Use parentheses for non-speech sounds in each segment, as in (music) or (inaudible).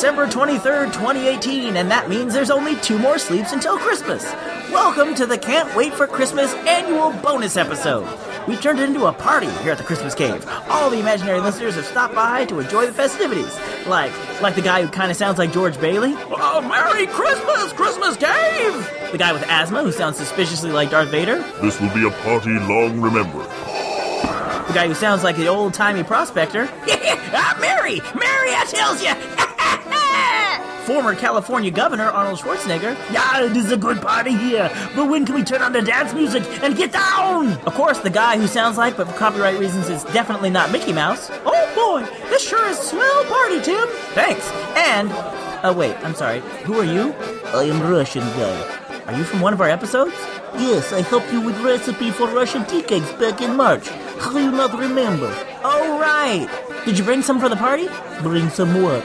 December 23rd, 2018, and that means there's only two more sleeps until Christmas. Welcome to the Can't Wait for Christmas annual bonus episode. We turned it into a party here at the Christmas Cave. All the imaginary listeners have stopped by to enjoy the festivities. Like, like the guy who kind of sounds like George Bailey. Oh, Merry Christmas, Christmas Cave! The guy with asthma who sounds suspiciously like Darth Vader. This will be a party long remembered. The guy who sounds like the old timey prospector. (laughs) ah, Mary! Mary, I tells you! Former California Governor Arnold Schwarzenegger. Yeah, it is a good party here, but when can we turn on the dance music and get down? Of course, the guy who sounds like, but for copyright reasons, is definitely not Mickey Mouse. Oh boy, this sure is swell party, Tim. Thanks. And, oh wait, I'm sorry. Who are you? I am Russian guy. Are you from one of our episodes? Yes, I helped you with recipe for Russian tea cakes back in March. How do you not remember? Oh, right. Did you bring some for the party? Bring some what?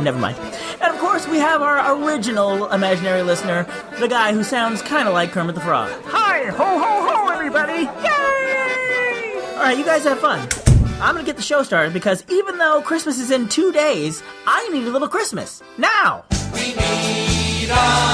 Never mind. And of course, we have our original imaginary listener, the guy who sounds kind of like Kermit the Frog. Hi, ho, ho, ho, everybody! Yay! All right, you guys have fun. I'm gonna get the show started because even though Christmas is in two days, I need a little Christmas now. So I'm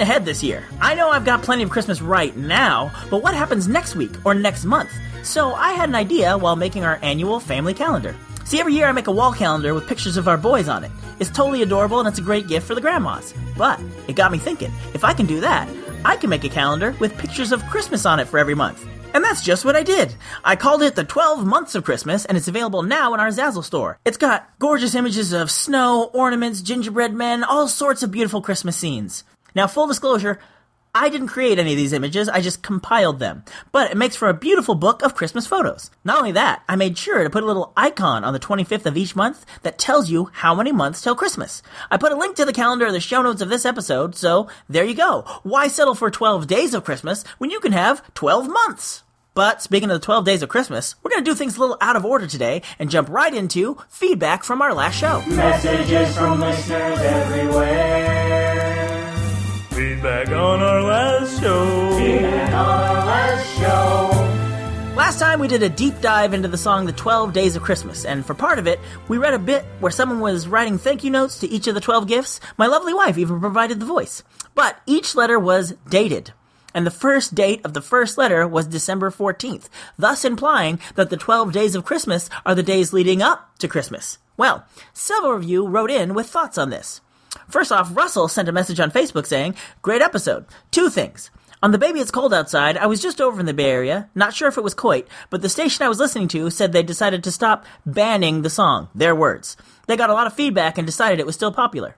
ahead this year. I know I've got plenty of Christmas right now, but what happens next week or next month? So I had an idea while making our annual family calendar. See, every year I make a wall calendar with pictures of our boys on it. It's totally adorable and it's a great gift for the grandmas. But it got me thinking, if I can do that, I can make a calendar with pictures of Christmas on it for every month. And that's just what I did. I called it the 12 Months of Christmas, and it's available now in our Zazzle store. It's got gorgeous images of snow, ornaments, gingerbread men, all sorts of beautiful Christmas scenes. Now, full disclosure, I didn't create any of these images, I just compiled them. But it makes for a beautiful book of Christmas photos. Not only that, I made sure to put a little icon on the 25th of each month that tells you how many months till Christmas. I put a link to the calendar in the show notes of this episode, so there you go. Why settle for 12 days of Christmas when you can have 12 months? But speaking of the 12 days of Christmas, we're going to do things a little out of order today and jump right into feedback from our last show. Messages from listeners everywhere. Feedback on our last show. Feedback on our last show. Last time we did a deep dive into the song The 12 Days of Christmas, and for part of it, we read a bit where someone was writing thank you notes to each of the 12 gifts. My lovely wife even provided the voice. But each letter was dated. And the first date of the first letter was December 14th, thus implying that the 12 days of Christmas are the days leading up to Christmas. Well, several of you wrote in with thoughts on this. First off, Russell sent a message on Facebook saying, Great episode. Two things. On the Baby It's Cold Outside, I was just over in the Bay Area, not sure if it was KOIT, but the station I was listening to said they decided to stop banning the song. Their words. They got a lot of feedback and decided it was still popular.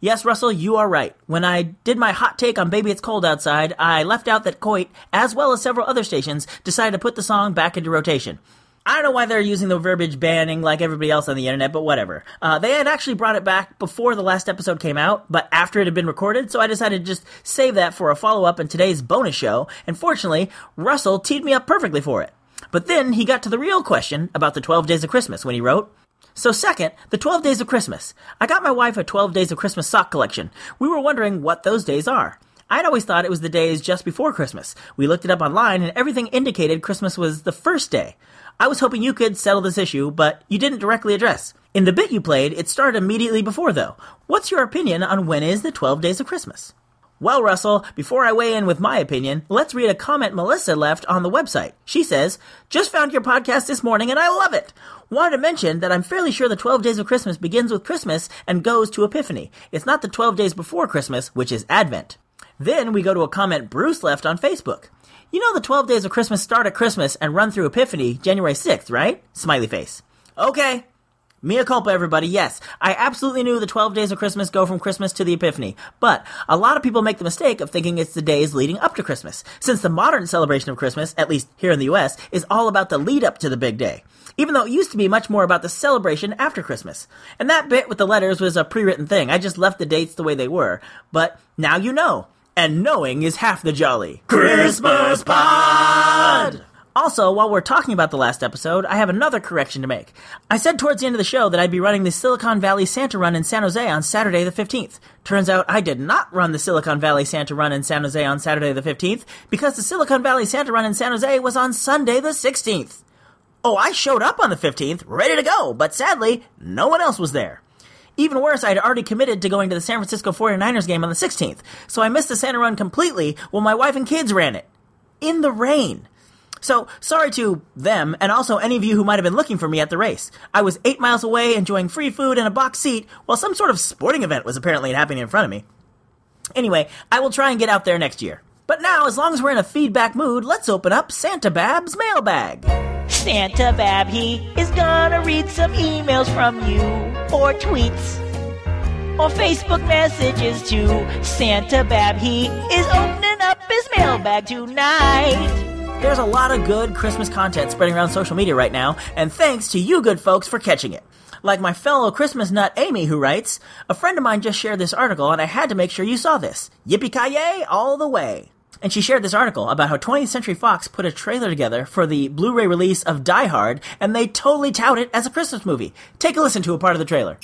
Yes, Russell, you are right. When I did my hot take on Baby It's Cold Outside, I left out that KOIT, as well as several other stations, decided to put the song back into rotation. I don't know why they're using the verbiage banning like everybody else on the internet, but whatever. Uh, they had actually brought it back before the last episode came out, but after it had been recorded, so I decided to just save that for a follow up in today's bonus show, and fortunately, Russell teed me up perfectly for it. But then he got to the real question about the 12 days of Christmas when he wrote, so second, the 12 days of Christmas. I got my wife a 12 days of Christmas sock collection. We were wondering what those days are. I'd always thought it was the days just before Christmas. We looked it up online and everything indicated Christmas was the first day. I was hoping you could settle this issue, but you didn't directly address. In the bit you played, it started immediately before though. What's your opinion on when is the 12 days of Christmas? Well, Russell, before I weigh in with my opinion, let's read a comment Melissa left on the website. She says, Just found your podcast this morning and I love it. Wanted to mention that I'm fairly sure the 12 days of Christmas begins with Christmas and goes to Epiphany. It's not the 12 days before Christmas, which is Advent. Then we go to a comment Bruce left on Facebook. You know the 12 days of Christmas start at Christmas and run through Epiphany January 6th, right? Smiley face. Okay. Mea culpa, everybody. Yes, I absolutely knew the 12 days of Christmas go from Christmas to the Epiphany, but a lot of people make the mistake of thinking it's the days leading up to Christmas, since the modern celebration of Christmas, at least here in the US, is all about the lead up to the big day. Even though it used to be much more about the celebration after Christmas. And that bit with the letters was a pre-written thing. I just left the dates the way they were. But now you know. And knowing is half the jolly. Christmas Pod! Also, while we're talking about the last episode, I have another correction to make. I said towards the end of the show that I'd be running the Silicon Valley Santa Run in San Jose on Saturday the 15th. Turns out I did not run the Silicon Valley Santa Run in San Jose on Saturday the 15th because the Silicon Valley Santa Run in San Jose was on Sunday the 16th. Oh, I showed up on the 15th, ready to go, but sadly, no one else was there. Even worse, I'd already committed to going to the San Francisco 49ers game on the 16th, so I missed the Santa Run completely while my wife and kids ran it. In the rain. So, sorry to them, and also any of you who might have been looking for me at the race. I was eight miles away enjoying free food and a box seat while some sort of sporting event was apparently happening in front of me. Anyway, I will try and get out there next year. But now, as long as we're in a feedback mood, let's open up Santa Bab's mailbag. Santa Bab, he is gonna read some emails from you or tweets or Facebook messages too. Santa Bab, he is opening up his mailbag tonight. There's a lot of good Christmas content spreading around social media right now, and thanks to you good folks for catching it. Like my fellow Christmas nut Amy, who writes, A friend of mine just shared this article, and I had to make sure you saw this. Yippee ki yay, all the way. And she shared this article about how 20th Century Fox put a trailer together for the Blu ray release of Die Hard, and they totally tout it as a Christmas movie. Take a listen to a part of the trailer.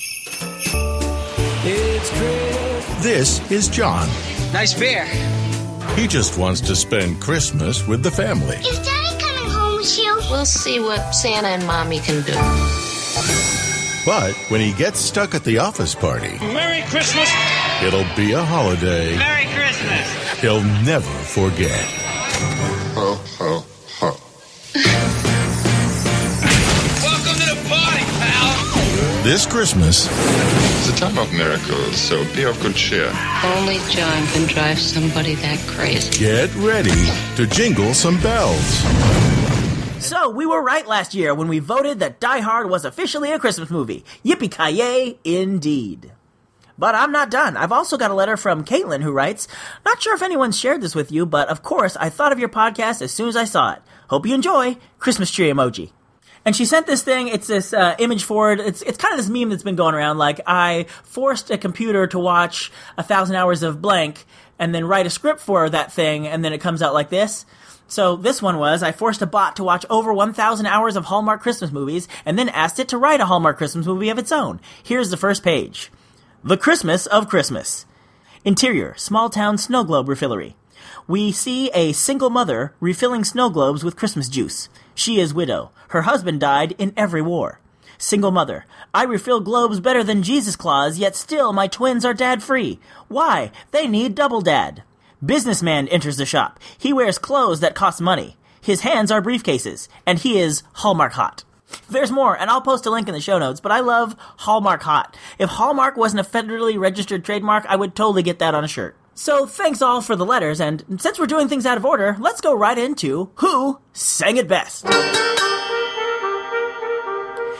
This is John. Nice beer. He just wants to spend Christmas with the family. Is Daddy coming home with you? We'll see what Santa and Mommy can do. But when he gets stuck at the office party, Merry Christmas. it'll be a holiday Merry Christmas. he'll never forget. Ho, ho, ho. Welcome to the party, pal. This Christmas, It's a time of miracles, so be of good cheer. Only John can drive somebody that crazy. get ready to jingle some bells. So, we were right last year when we voted that Die Hard was officially a Christmas movie. Yippee ki yay, indeed. But I'm not done. I've also got a letter from Caitlin who writes, Not sure if anyone shared this with you, but of course I thought of your podcast as soon as I saw it. Hope you enjoy. Christmas tree emoji. And she sent this thing. It's this uh, image forward. It's it's kind of this meme that's been going around. Like I forced a computer to watch a thousand hours of blank, and then write a script for that thing, and then it comes out like this. So this one was I forced a bot to watch over 1,000 hours of Hallmark Christmas movies, and then asked it to write a Hallmark Christmas movie of its own. Here's the first page: The Christmas of Christmas. Interior: small town snow globe refillery. We see a single mother refilling snow globes with Christmas juice. She is widow. Her husband died in every war. Single mother. I refill globes better than Jesus Claus, yet still my twins are dad free. Why? They need double dad. Businessman enters the shop. He wears clothes that cost money. His hands are briefcases, and he is Hallmark hot. There's more, and I'll post a link in the show notes, but I love Hallmark hot. If Hallmark wasn't a federally registered trademark, I would totally get that on a shirt. So thanks all for the letters, and since we're doing things out of order, let's go right into who sang it best.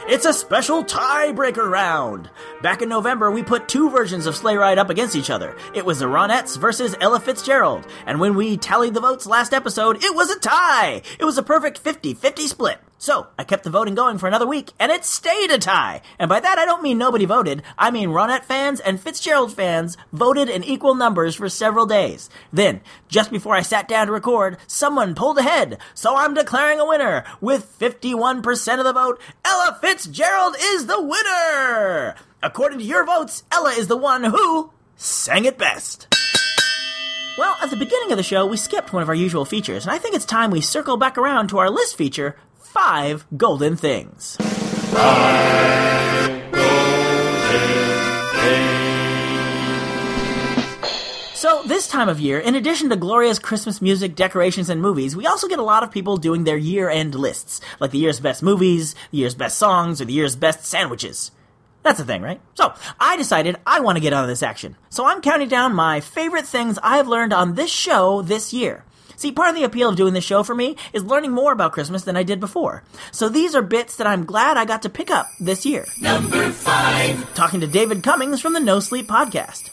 It's a special tiebreaker round. Back in November, we put two versions of Sleigh Ride up against each other. It was the Ronettes versus Ella Fitzgerald. And when we tallied the votes last episode, it was a tie! It was a perfect 50 50 split. So, I kept the voting going for another week, and it stayed a tie! And by that, I don't mean nobody voted. I mean Ronette fans and Fitzgerald fans voted in equal numbers for several days. Then, just before I sat down to record, someone pulled ahead, so I'm declaring a winner! With 51% of the vote, Ella Fitzgerald is the winner! According to your votes, Ella is the one who sang it best. Well, at the beginning of the show, we skipped one of our usual features, and I think it's time we circle back around to our list feature Five Golden Things. So, this time of year, in addition to glorious Christmas music, decorations, and movies, we also get a lot of people doing their year end lists, like the year's best movies, the year's best songs, or the year's best sandwiches. That's the thing, right? So, I decided I want to get on this action. So, I'm counting down my favorite things I've learned on this show this year. See, part of the appeal of doing this show for me is learning more about Christmas than I did before. So these are bits that I'm glad I got to pick up this year. Number five. Talking to David Cummings from the No Sleep podcast.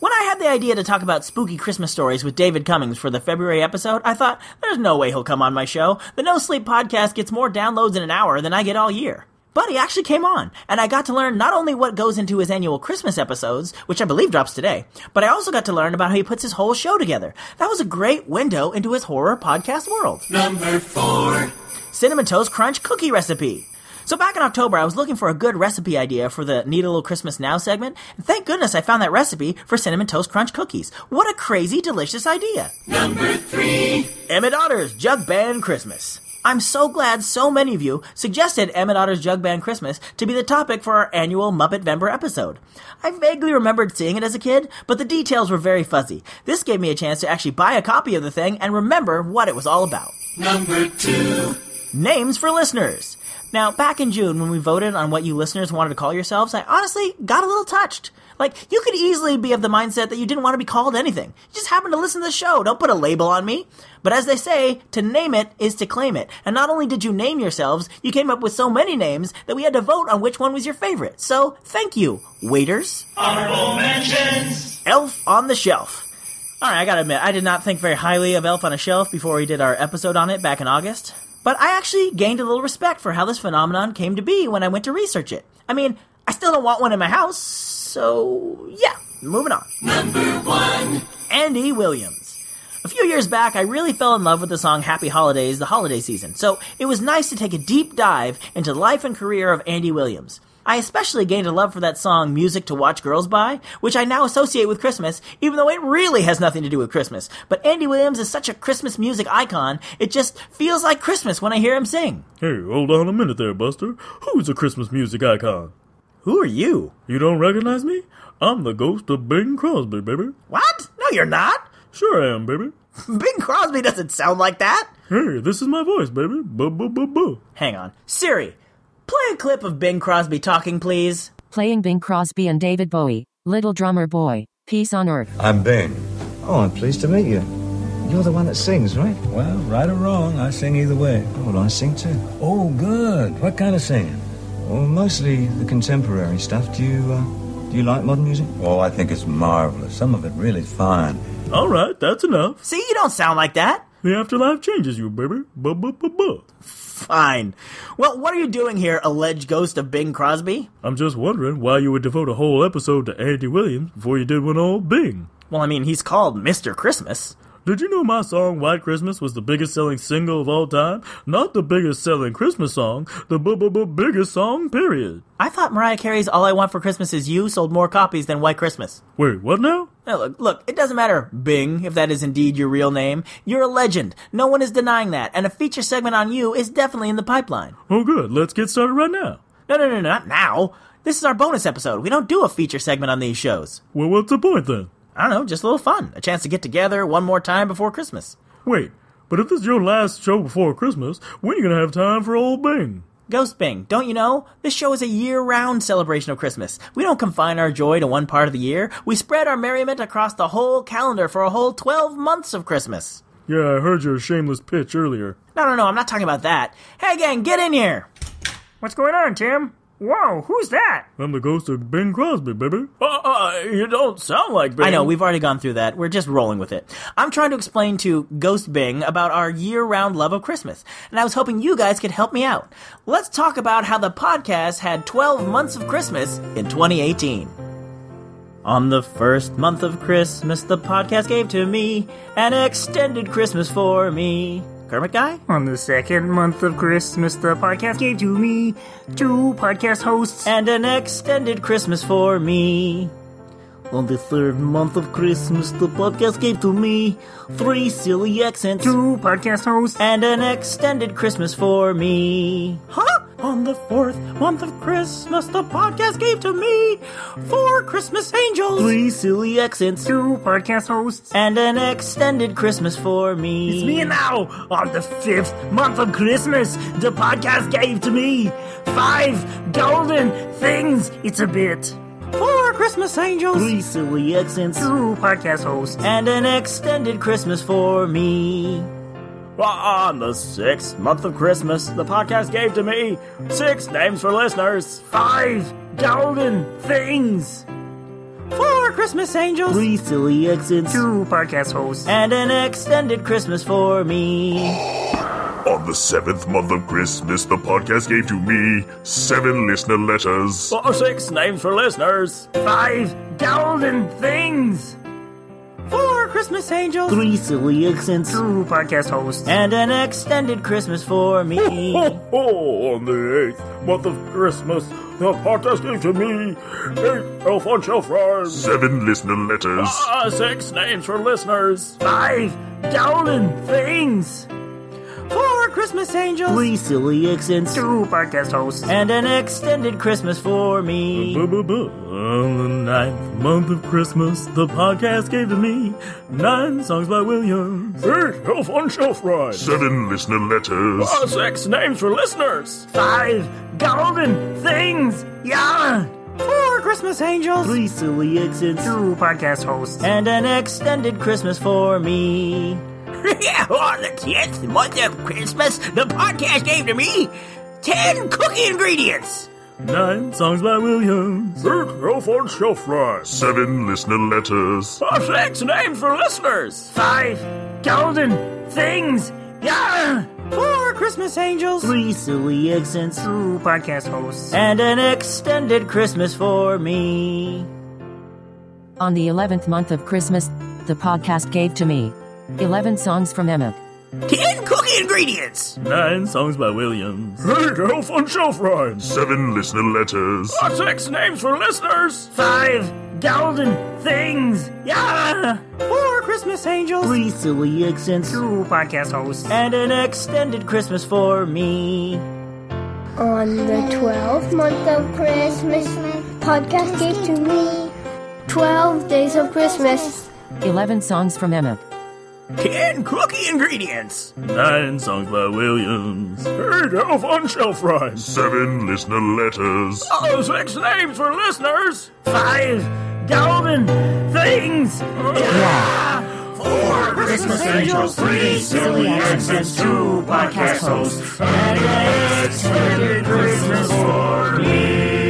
When I had the idea to talk about spooky Christmas stories with David Cummings for the February episode, I thought, there's no way he'll come on my show. The No Sleep podcast gets more downloads in an hour than I get all year. But he actually came on, and I got to learn not only what goes into his annual Christmas episodes, which I believe drops today, but I also got to learn about how he puts his whole show together. That was a great window into his horror podcast world. Number four. Cinnamon Toast Crunch cookie recipe. So back in October, I was looking for a good recipe idea for the Need a Little Christmas Now segment, and thank goodness I found that recipe for Cinnamon Toast Crunch cookies. What a crazy, delicious idea! Number three. Emmett Otter's Jug Band Christmas. I'm so glad so many of you suggested Emmett Otter's Jug Band Christmas to be the topic for our annual Muppet Vember episode. I vaguely remembered seeing it as a kid, but the details were very fuzzy. This gave me a chance to actually buy a copy of the thing and remember what it was all about. Number two. Names for listeners. Now, back in June, when we voted on what you listeners wanted to call yourselves, I honestly got a little touched. Like, you could easily be of the mindset that you didn't want to be called anything. You just happened to listen to the show. Don't put a label on me. But as they say, to name it is to claim it. And not only did you name yourselves, you came up with so many names that we had to vote on which one was your favorite. So, thank you, waiters. Honorable mentions. Elf on the Shelf. Alright, I gotta admit, I did not think very highly of Elf on a Shelf before we did our episode on it back in August. But I actually gained a little respect for how this phenomenon came to be when I went to research it. I mean, I still don't want one in my house, so yeah, moving on. Number one. Andy Williams. A few years back, I really fell in love with the song Happy Holidays the holiday season, so it was nice to take a deep dive into the life and career of Andy Williams. I especially gained a love for that song Music to Watch Girls By, which I now associate with Christmas, even though it really has nothing to do with Christmas. But Andy Williams is such a Christmas music icon, it just feels like Christmas when I hear him sing. Hey, hold on a minute there, Buster. Who's a Christmas music icon? Who are you? You don't recognize me? I'm the ghost of Bing Crosby, baby. What? No, you're not. Sure I am, baby. (laughs) Bing Crosby doesn't sound like that. Hey, this is my voice, baby. Boo, boo, boo, boo. Hang on. Siri, play a clip of Bing Crosby talking, please. Playing Bing Crosby and David Bowie, Little Drummer Boy, Peace on Earth. I'm Bing. Oh, I'm pleased to meet you. You're the one that sings, right? Well, right or wrong, I sing either way. Oh, well, I sing too. Oh, good. What kind of singing? Well, mostly the contemporary stuff. Do you, uh, do you like modern music? Oh, I think it's marvelous. Some of it really fine. All right, that's enough. See, you don't sound like that. The afterlife changes you, baby. Buh, buh, buh, buh. Fine. Well, what are you doing here, alleged ghost of Bing Crosby? I'm just wondering why you would devote a whole episode to Andy Williams before you did one on Bing. Well, I mean, he's called Mr. Christmas. Did you know my song White Christmas was the biggest selling single of all time? Not the biggest selling Christmas song, the b b b biggest song, period. I thought Mariah Carey's All I Want for Christmas Is You sold more copies than White Christmas. Wait, what now? Now, look, look, it doesn't matter, Bing, if that is indeed your real name. You're a legend. No one is denying that, and a feature segment on you is definitely in the pipeline. Oh, good. Let's get started right now. No, no, no, no, not now. This is our bonus episode. We don't do a feature segment on these shows. Well, what's the point then? I don't know, just a little fun. A chance to get together one more time before Christmas. Wait, but if this is your last show before Christmas, when are you going to have time for old Bing? Ghost Bing, don't you know? This show is a year round celebration of Christmas. We don't confine our joy to one part of the year. We spread our merriment across the whole calendar for a whole 12 months of Christmas. Yeah, I heard your shameless pitch earlier. No, no, no, I'm not talking about that. Hey, gang, get in here! What's going on, Tim? Whoa, who's that? I'm the ghost of Bing Crosby, baby. Uh, uh, you don't sound like Bing. I know, we've already gone through that. We're just rolling with it. I'm trying to explain to Ghost Bing about our year round love of Christmas, and I was hoping you guys could help me out. Let's talk about how the podcast had 12 months of Christmas in 2018. On the first month of Christmas, the podcast gave to me an extended Christmas for me. Kermit guy? On the second month of Christmas, the podcast gave to me two podcast hosts and an extended Christmas for me. On the third month of Christmas, the podcast gave to me three silly accents, two podcast hosts, and an extended Christmas for me. Huh? On the fourth month of Christmas, the podcast gave to me four Christmas angels, three silly accents, two podcast hosts, and an extended Christmas for me. It's me now. On the fifth month of Christmas, the podcast gave to me five golden things. It's a bit. Four Christmas angels. Three silly accents. Two podcast hosts. And an extended Christmas for me. On the sixth month of Christmas, the podcast gave to me six names for listeners. Five golden things. Four Christmas angels. Three silly accents. Two podcast hosts. And an extended Christmas for me. (gasps) On the seventh month of Christmas, the podcast gave to me seven listener letters. Four six names for listeners. Five golden things. Four Christmas angels. Three silly accents. Two podcast hosts. And an extended Christmas for me. Oh, on the eighth month of Christmas, the podcast gave to me eight elf on shelf rhymes. Seven listener letters. Uh, six names for listeners. Five golden things. Four Christmas angels. Three silly accents. Two podcast hosts. And an extended Christmas for me. On the ninth month of Christmas, the podcast gave to me nine songs by Williams. Eight Elf on Shelf Rhymes. Seven listener letters. Uh, six names for listeners. Five golden things. Yeah. Four Christmas angels. Three silly accents. Two podcast hosts. And an extended Christmas for me. (laughs) Yeah, on the 10th month of Christmas, the podcast gave to me 10 cookie ingredients. Nine songs by Williams. Eight Elf on Shelf Rhymes. Seven listener letters. Uh, six name for listeners. Five golden things. Yeah. Four Christmas angels. Three silly accents. Two podcast hosts. And an extended Christmas for me. On the 11th month of Christmas, the podcast gave to me 11 songs from Emmett. 10 cookie ingredients. Nine songs by Williams. Eight Elf on Shelf Rhymes. Seven listener letters. Uh, six names for listeners. Five golden things. Yeah. Four Christmas angels. Three silly accents. Two podcast hosts. And an extended Christmas for me. On the 12th month of Christmas, podcast gave to me 12 days of Christmas. 11 songs from Emmett. 10 cookie ingredients. Nine songs by Williams. Eight Elf on Shelf Rhymes. Seven listener letters. Oh, six names for listeners. Five golden things. Yeah. Four Christmas angels, three silly accents, two podcast hosts, and an extended Christmas for me.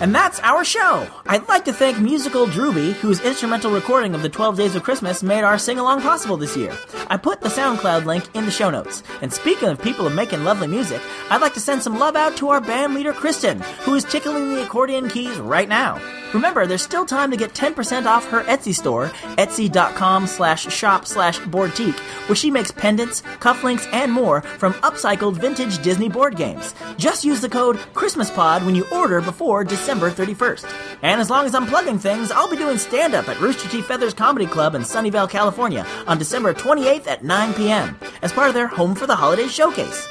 And that's our show. I'd like to thank musical Drewby, whose instrumental recording of the 12 Days of Christmas made our sing along possible this year. I put the SoundCloud link in the show notes. And speaking of people making lovely music, I'd like to send some love out to our band leader Kristen, who is tickling the accordion keys right now. Remember, there's still time to get 10% off her Etsy store, etsy.com slash shop slash boardtique, where she makes pendants, cufflinks, and more from upcycled vintage Disney board games. Just use the code ChristmasPod when you order before December 31st. And as long as I'm plugging things, I'll be doing stand-up at Rooster T. Feathers Comedy Club in Sunnyvale, California on December 28th at 9 p.m. as part of their Home for the Holidays showcase.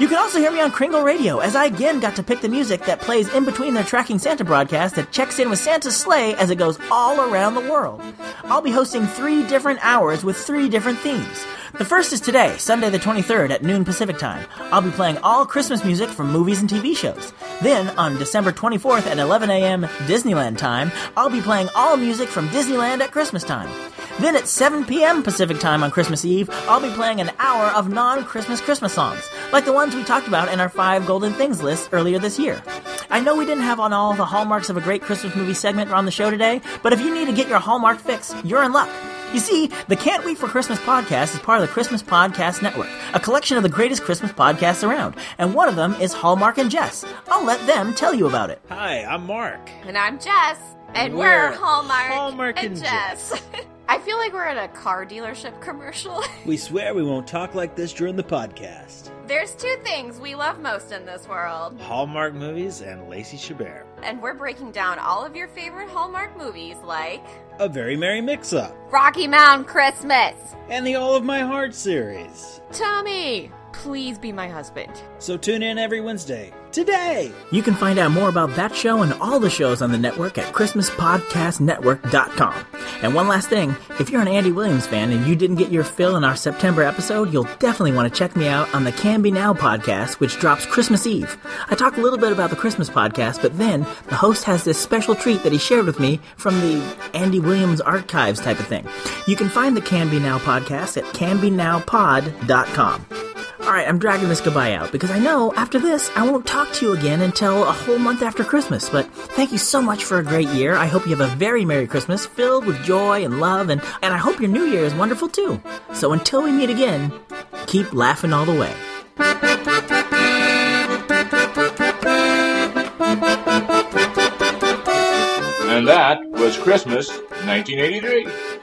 You can also hear me on Kringle Radio, as I again got to pick the music that plays in between their Tracking Santa broadcast that checks in with Santa's sleigh as it goes all around the world. I'll be hosting three different hours with three different themes. The first is today, Sunday the 23rd at noon Pacific Time. I'll be playing all Christmas music from movies and TV shows. Then, on December 24th at 11 a.m. Disneyland time, I'll be playing all music from Disneyland at Christmas time. Then at 7 p.m. Pacific time on Christmas Eve, I'll be playing an hour of non-Christmas Christmas songs, like the ones we talked about in our five golden things list earlier this year. I know we didn't have on all the hallmarks of a great Christmas movie segment on the show today, but if you need to get your Hallmark fix, you're in luck. You see, the Can't Wait for Christmas podcast is part of the Christmas Podcast Network, a collection of the greatest Christmas podcasts around, and one of them is Hallmark and Jess. I'll let them tell you about it. Hi, I'm Mark. And I'm Jess. And we're, we're Hallmark, Hallmark and, and Jess. Jess. (laughs) I feel like we're in a car dealership commercial. (laughs) we swear we won't talk like this during the podcast. There's two things we love most in this world Hallmark movies and Lacey Chabert. And we're breaking down all of your favorite Hallmark movies like A Very Merry Mix Up, Rocky Mountain Christmas, and the All of My Heart series. Tommy, please be my husband. So tune in every Wednesday today. You can find out more about that show and all the shows on the network at ChristmasPodcastNetwork.com. And one last thing if you're an Andy Williams fan and you didn't get your fill in our September episode, you'll definitely want to check me out on the Can Be Now podcast, which drops Christmas Eve. I talk a little bit about the Christmas podcast, but then the host has this special treat that he shared with me from the Andy Williams archives type of thing. You can find the Can Be Now podcast at canbenowpod.com. All right, I'm dragging this goodbye out because I know after this I won't talk to you again until a whole month after Christmas. But thank you so much for a great year. I hope you have a very Merry Christmas filled with joy and love, and, and I hope your New Year is wonderful too. So until we meet again, keep laughing all the way. And that was Christmas 1983.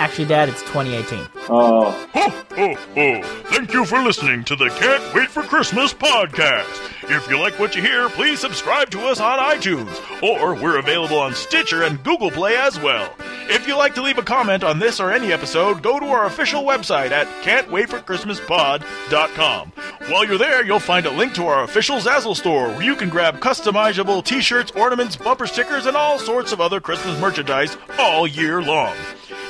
Actually, Dad, it's 2018. Oh. Ho, ho, ho. Thank you for listening to the Can't Wait for Christmas podcast. If you like what you hear, please subscribe to us on iTunes, or we're available on Stitcher and Google Play as well. If you'd like to leave a comment on this or any episode, go to our official website at can'twaitforchristmaspod.com. While you're there, you'll find a link to our official Zazzle store where you can grab customizable t-shirts, ornaments, bumper stickers, and all sorts of other Christmas merchandise all year long.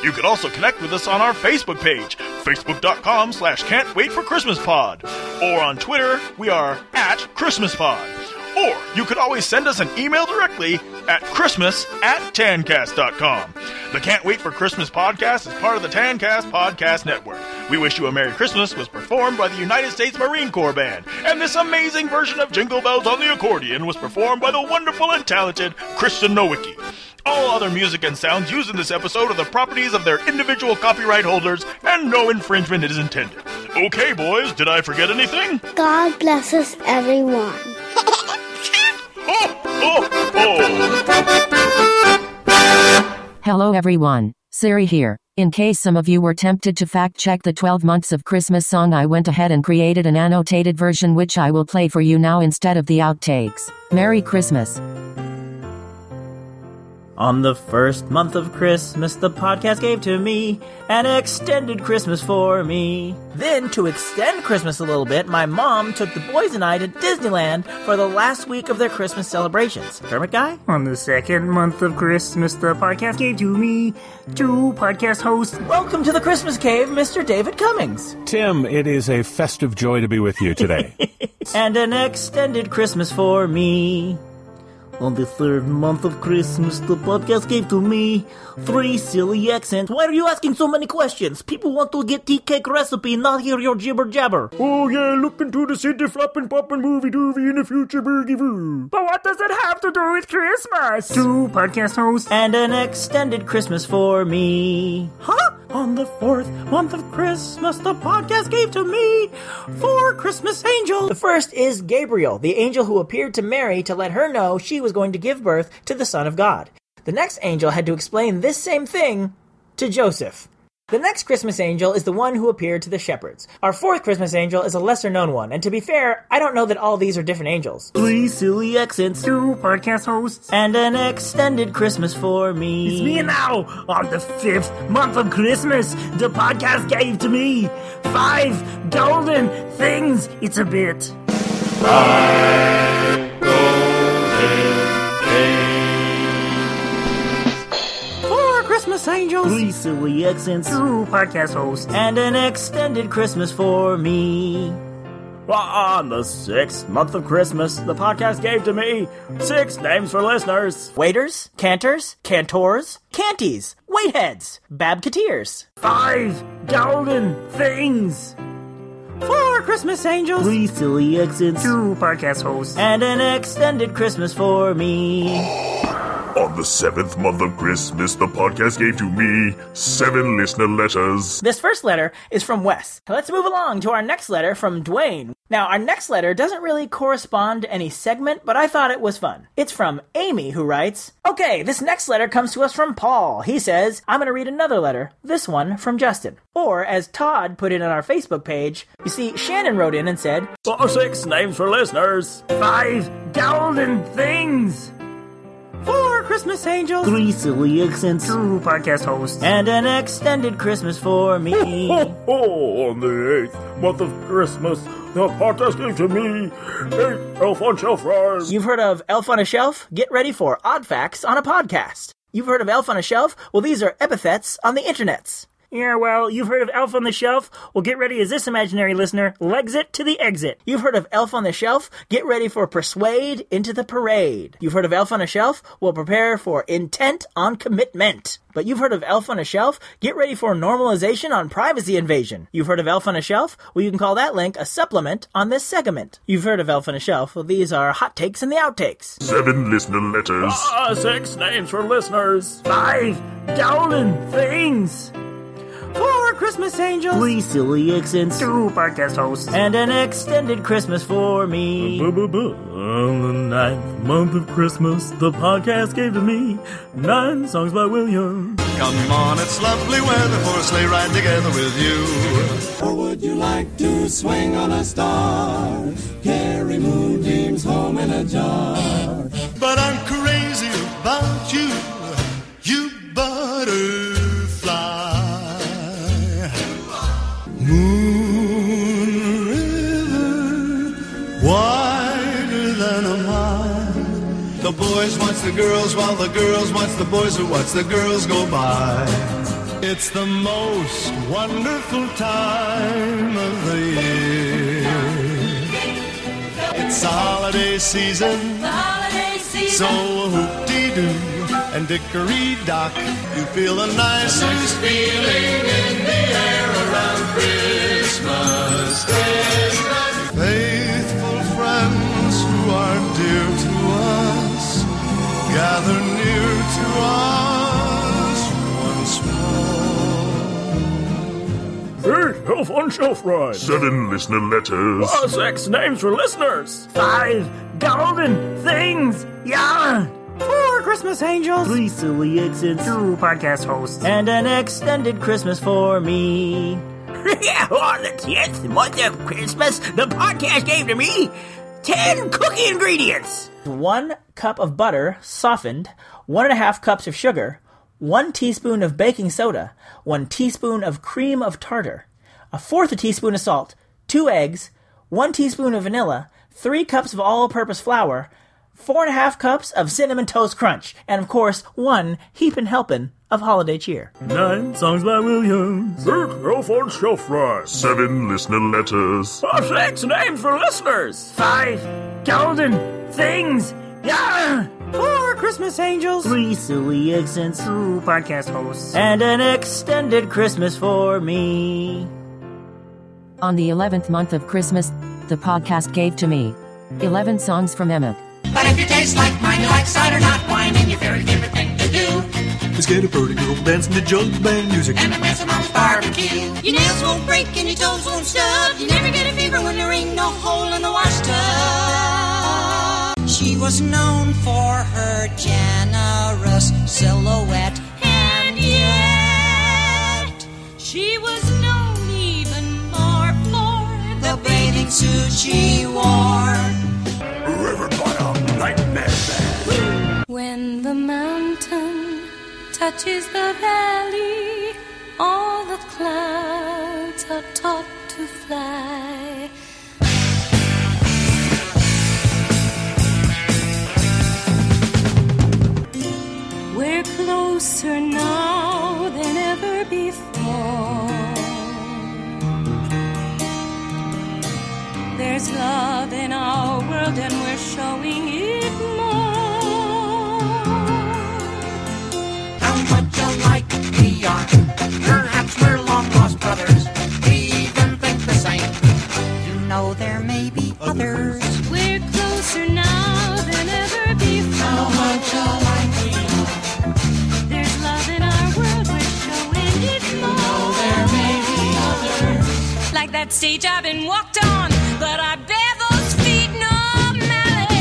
You can also connect with us on our Facebook page, facebook.com slash can't wait for Christmas pod. Or on Twitter, we are at Christmas pod. Or you could always send us an email directly at Christmas at Tancast.com. The Can't Wait for Christmas podcast is part of the Tancast Podcast Network. We Wish You a Merry Christmas was performed by the United States Marine Corps Band, and this amazing version of Jingle Bells on the accordion was performed by the wonderful and talented Kristen Nowicki. All other music and sounds used in this episode are the properties of their individual copyright holders, and no infringement is intended. Okay, boys, did I forget anything? God bless us, everyone. Hello everyone, Siri here. In case some of you were tempted to fact check the 12 months of Christmas song, I went ahead and created an annotated version which I will play for you now instead of the outtakes. Merry Christmas. On the first month of Christmas, the podcast gave to me an extended Christmas for me. Then, to extend Christmas a little bit, my mom took the boys and I to Disneyland for the last week of their Christmas celebrations. Kermit Guy? On the second month of Christmas, the podcast gave to me two podcast hosts. Welcome to the Christmas Cave, Mr. David Cummings. Tim, it is a festive joy to be with you today. (laughs) and an extended Christmas for me. On the third month of Christmas, the podcast gave to me three silly accents. Why are you asking so many questions? People want to get tea cake recipe, not hear your jibber jabber. Oh yeah, look into the city flopping popping movie doovie in the future burgy voo. But what does it have to do with Christmas? Two podcast hosts. And an extended Christmas for me. Huh? On the fourth month of Christmas, the podcast gave to me four Christmas angels. The first is Gabriel, the angel who appeared to Mary to let her know she was going to give birth to the Son of God. The next angel had to explain this same thing to Joseph. The next Christmas angel is the one who appeared to the shepherds. Our fourth Christmas angel is a lesser known one, and to be fair, I don't know that all these are different angels. Three silly accents, two podcast hosts, and an extended Christmas for me. It's me now! On the fifth month of Christmas, the podcast gave to me five golden things. It's a bit. Five Christmas angels, three silly accents, two podcast hosts, and an extended Christmas for me. On the sixth month of Christmas, the podcast gave to me six names for listeners waiters, cantors, cantors, canties, waitheads, babketeers. Five golden things. Four Christmas angels, three silly accents, two podcast hosts, and an extended Christmas for me. On the seventh month of Christmas, the podcast gave to me seven listener letters. This first letter is from Wes. Let's move along to our next letter from Dwayne. Now, our next letter doesn't really correspond to any segment, but I thought it was fun. It's from Amy, who writes Okay, this next letter comes to us from Paul. He says, I'm going to read another letter, this one from Justin. Or, as Todd put it on our Facebook page, you see, Shannon wrote in and said, Four six names for listeners, five golden things. Four Christmas angels, three silly accents, two podcast hosts, and an extended Christmas for me. Ho, ho, ho. On the eighth month of Christmas, the podcast gave to me. Eight elf on shelf rhymes. You've heard of Elf on a Shelf? Get ready for Odd Facts on a podcast. You've heard of Elf on a Shelf? Well, these are epithets on the internets. Yeah, well, you've heard of Elf on the Shelf? Well, get ready as this imaginary listener legs it to the exit. You've heard of Elf on the Shelf? Get ready for Persuade into the Parade. You've heard of Elf on a Shelf? Well, prepare for Intent on Commitment. But you've heard of Elf on a Shelf? Get ready for normalization on privacy invasion. You've heard of Elf on a Shelf? Well, you can call that link a supplement on this segment. You've heard of Elf on a Shelf? Well, these are hot takes and the outtakes. Seven listener letters. Ah, six names for listeners. Five golden things. Four Christmas angels. Three silly accents. Two podcast hosts. And an extended Christmas for me. Boo, boo, boo. On the ninth month of Christmas, the podcast gave to me nine songs by William. Come on, it's lovely weather for a sleigh ride together with you. Or would you like to swing on a star? Carry moonbeams home in a jar. But I'm crazy about you, you butterfly. Boys watch the girls while the girls watch the boys who watch the girls go by. It's the most wonderful time of the year. It's holiday season, holiday season. so hoop-dee-doo and dickory-dock. You feel the nicest feeling in the air around Christmas Day. Gather near to us once more. Eight elf on shelf rhymes. Seven listener letters. Ah, six names for listeners. Five golden things. Yeah. Four Christmas angels. Three silly accents. Two podcast hosts. And an extended Christmas for me. (laughs) On the 10th month of Christmas, the podcast gave to me 10 cookie ingredients. One cup of butter, softened, one and a half cups of sugar, one teaspoon of baking soda, one teaspoon of cream of tartar, a fourth a teaspoon of salt, two eggs, one teaspoon of vanilla, three cups of all-purpose flour, four and a half cups of cinnamon toast crunch, and of course, one heapin' helpin' of holiday cheer. Nine songs by Williams. Eight elf shelf rhymes. Seven listener letters. Ah, six names for listeners. Five golden things. Yeah. Four Christmas angels. Three silly accents. Two podcast hosts. And an extended Christmas for me. On the 11th month of Christmas, the podcast gave to me 11 songs from Emmett. But if you taste like mine, you like cider, not wine, and your very favorite thing to do is get a pretty girl dancing to jug band music. And a mess of mom's barbecue. Your nails won't break and your toes won't stub. You never get a fever when there ain't no hole in the washtub. She was known for her generous silhouette, and yet she was known even more for the bathing suit she wore. River bottom nightmare band. When the mountain touches the valley, all the clouds are taught to fly. Closer now than ever before. There's love in our world and we're showing it more. How much alike we are. Perhaps we're long lost brothers. That stage I've been walked on, but I bear those feet no malice.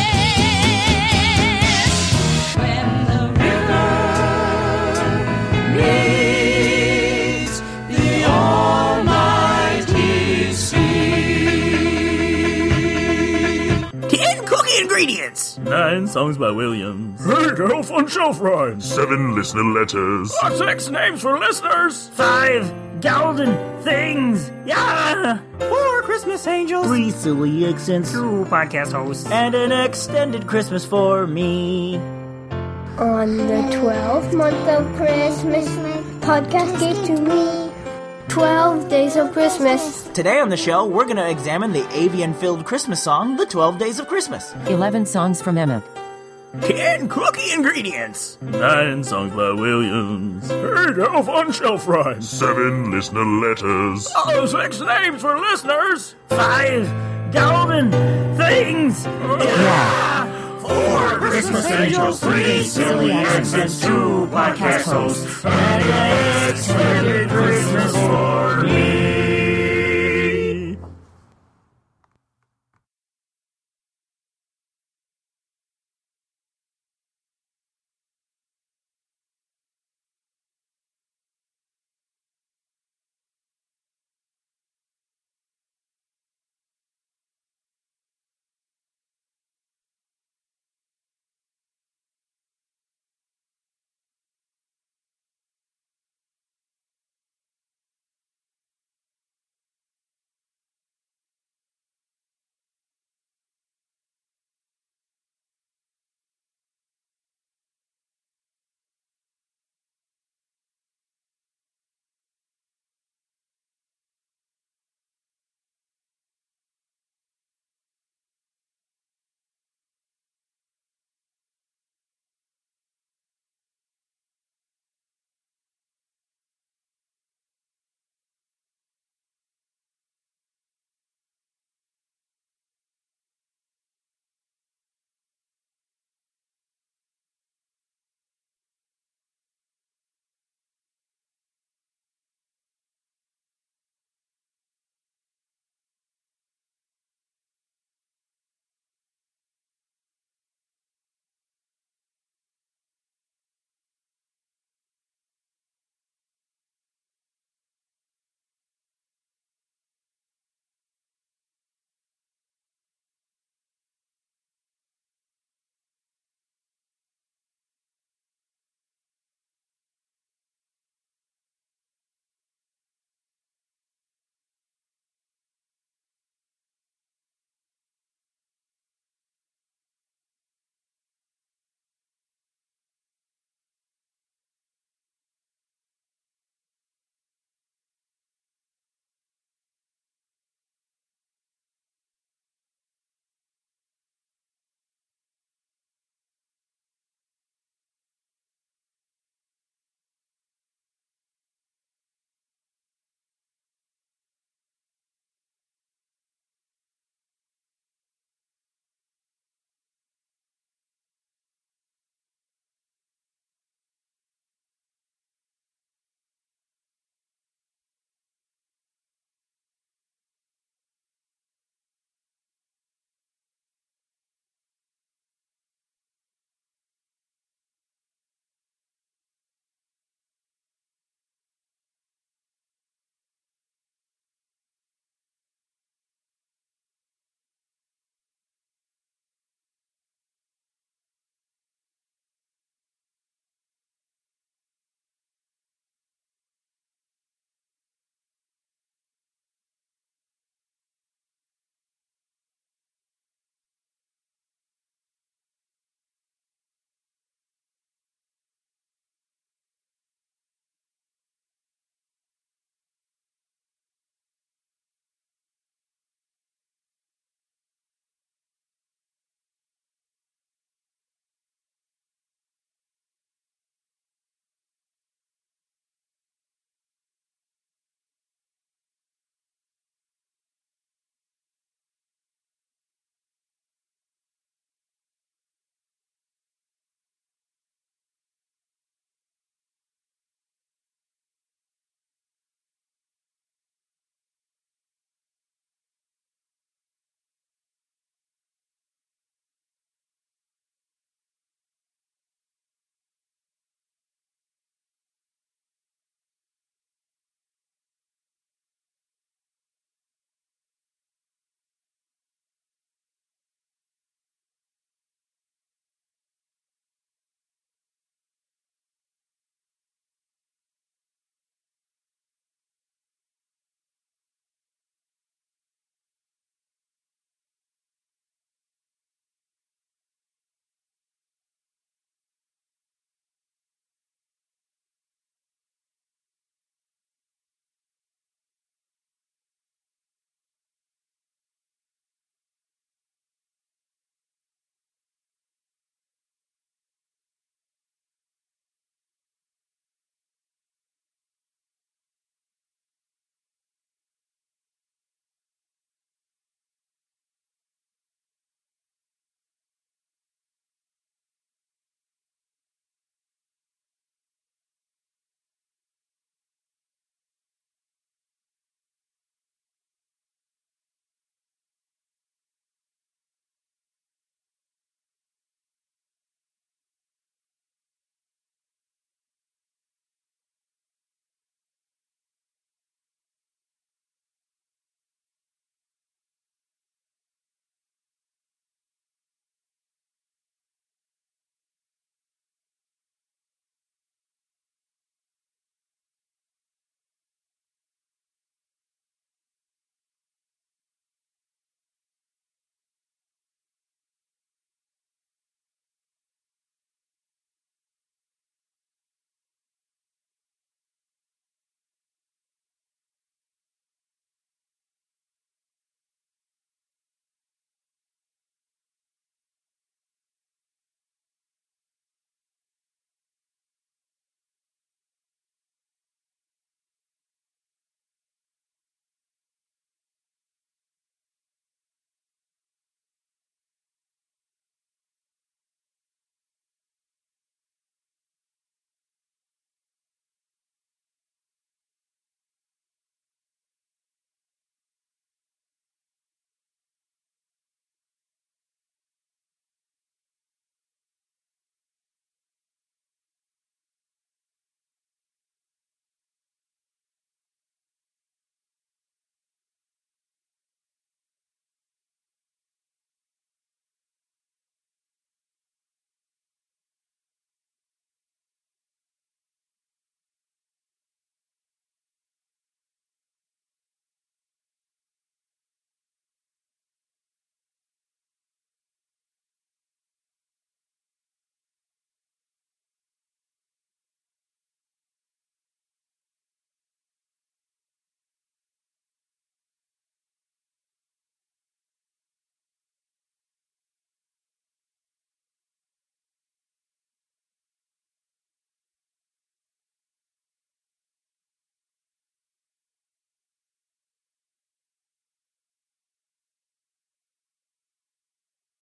When the river meets the almighty sea. 10 cookie ingredients. Nine songs by Williams. Eight girl, on shelf rhymes. Seven listener letters. Six names for listeners. Five golden things. Yeah! Four Christmas angels. Three silly accents. Two podcast hosts. And an extended Christmas for me. On the 12th month of Christmas, podcast gave to me 12 days of Christmas. Today on the show, we're going to examine the avian filled Christmas song, The 12 Days of Christmas. 11 songs from Emmett. Canned cookie ingredients. Nine songs by Williams. Eight elf on shelf rhymes. Seven listener letters. Oh, six names for listeners. Five golden things. Yeah. Four Christmas angels, three silly accents, two podcast hosts, and an extended Christmas for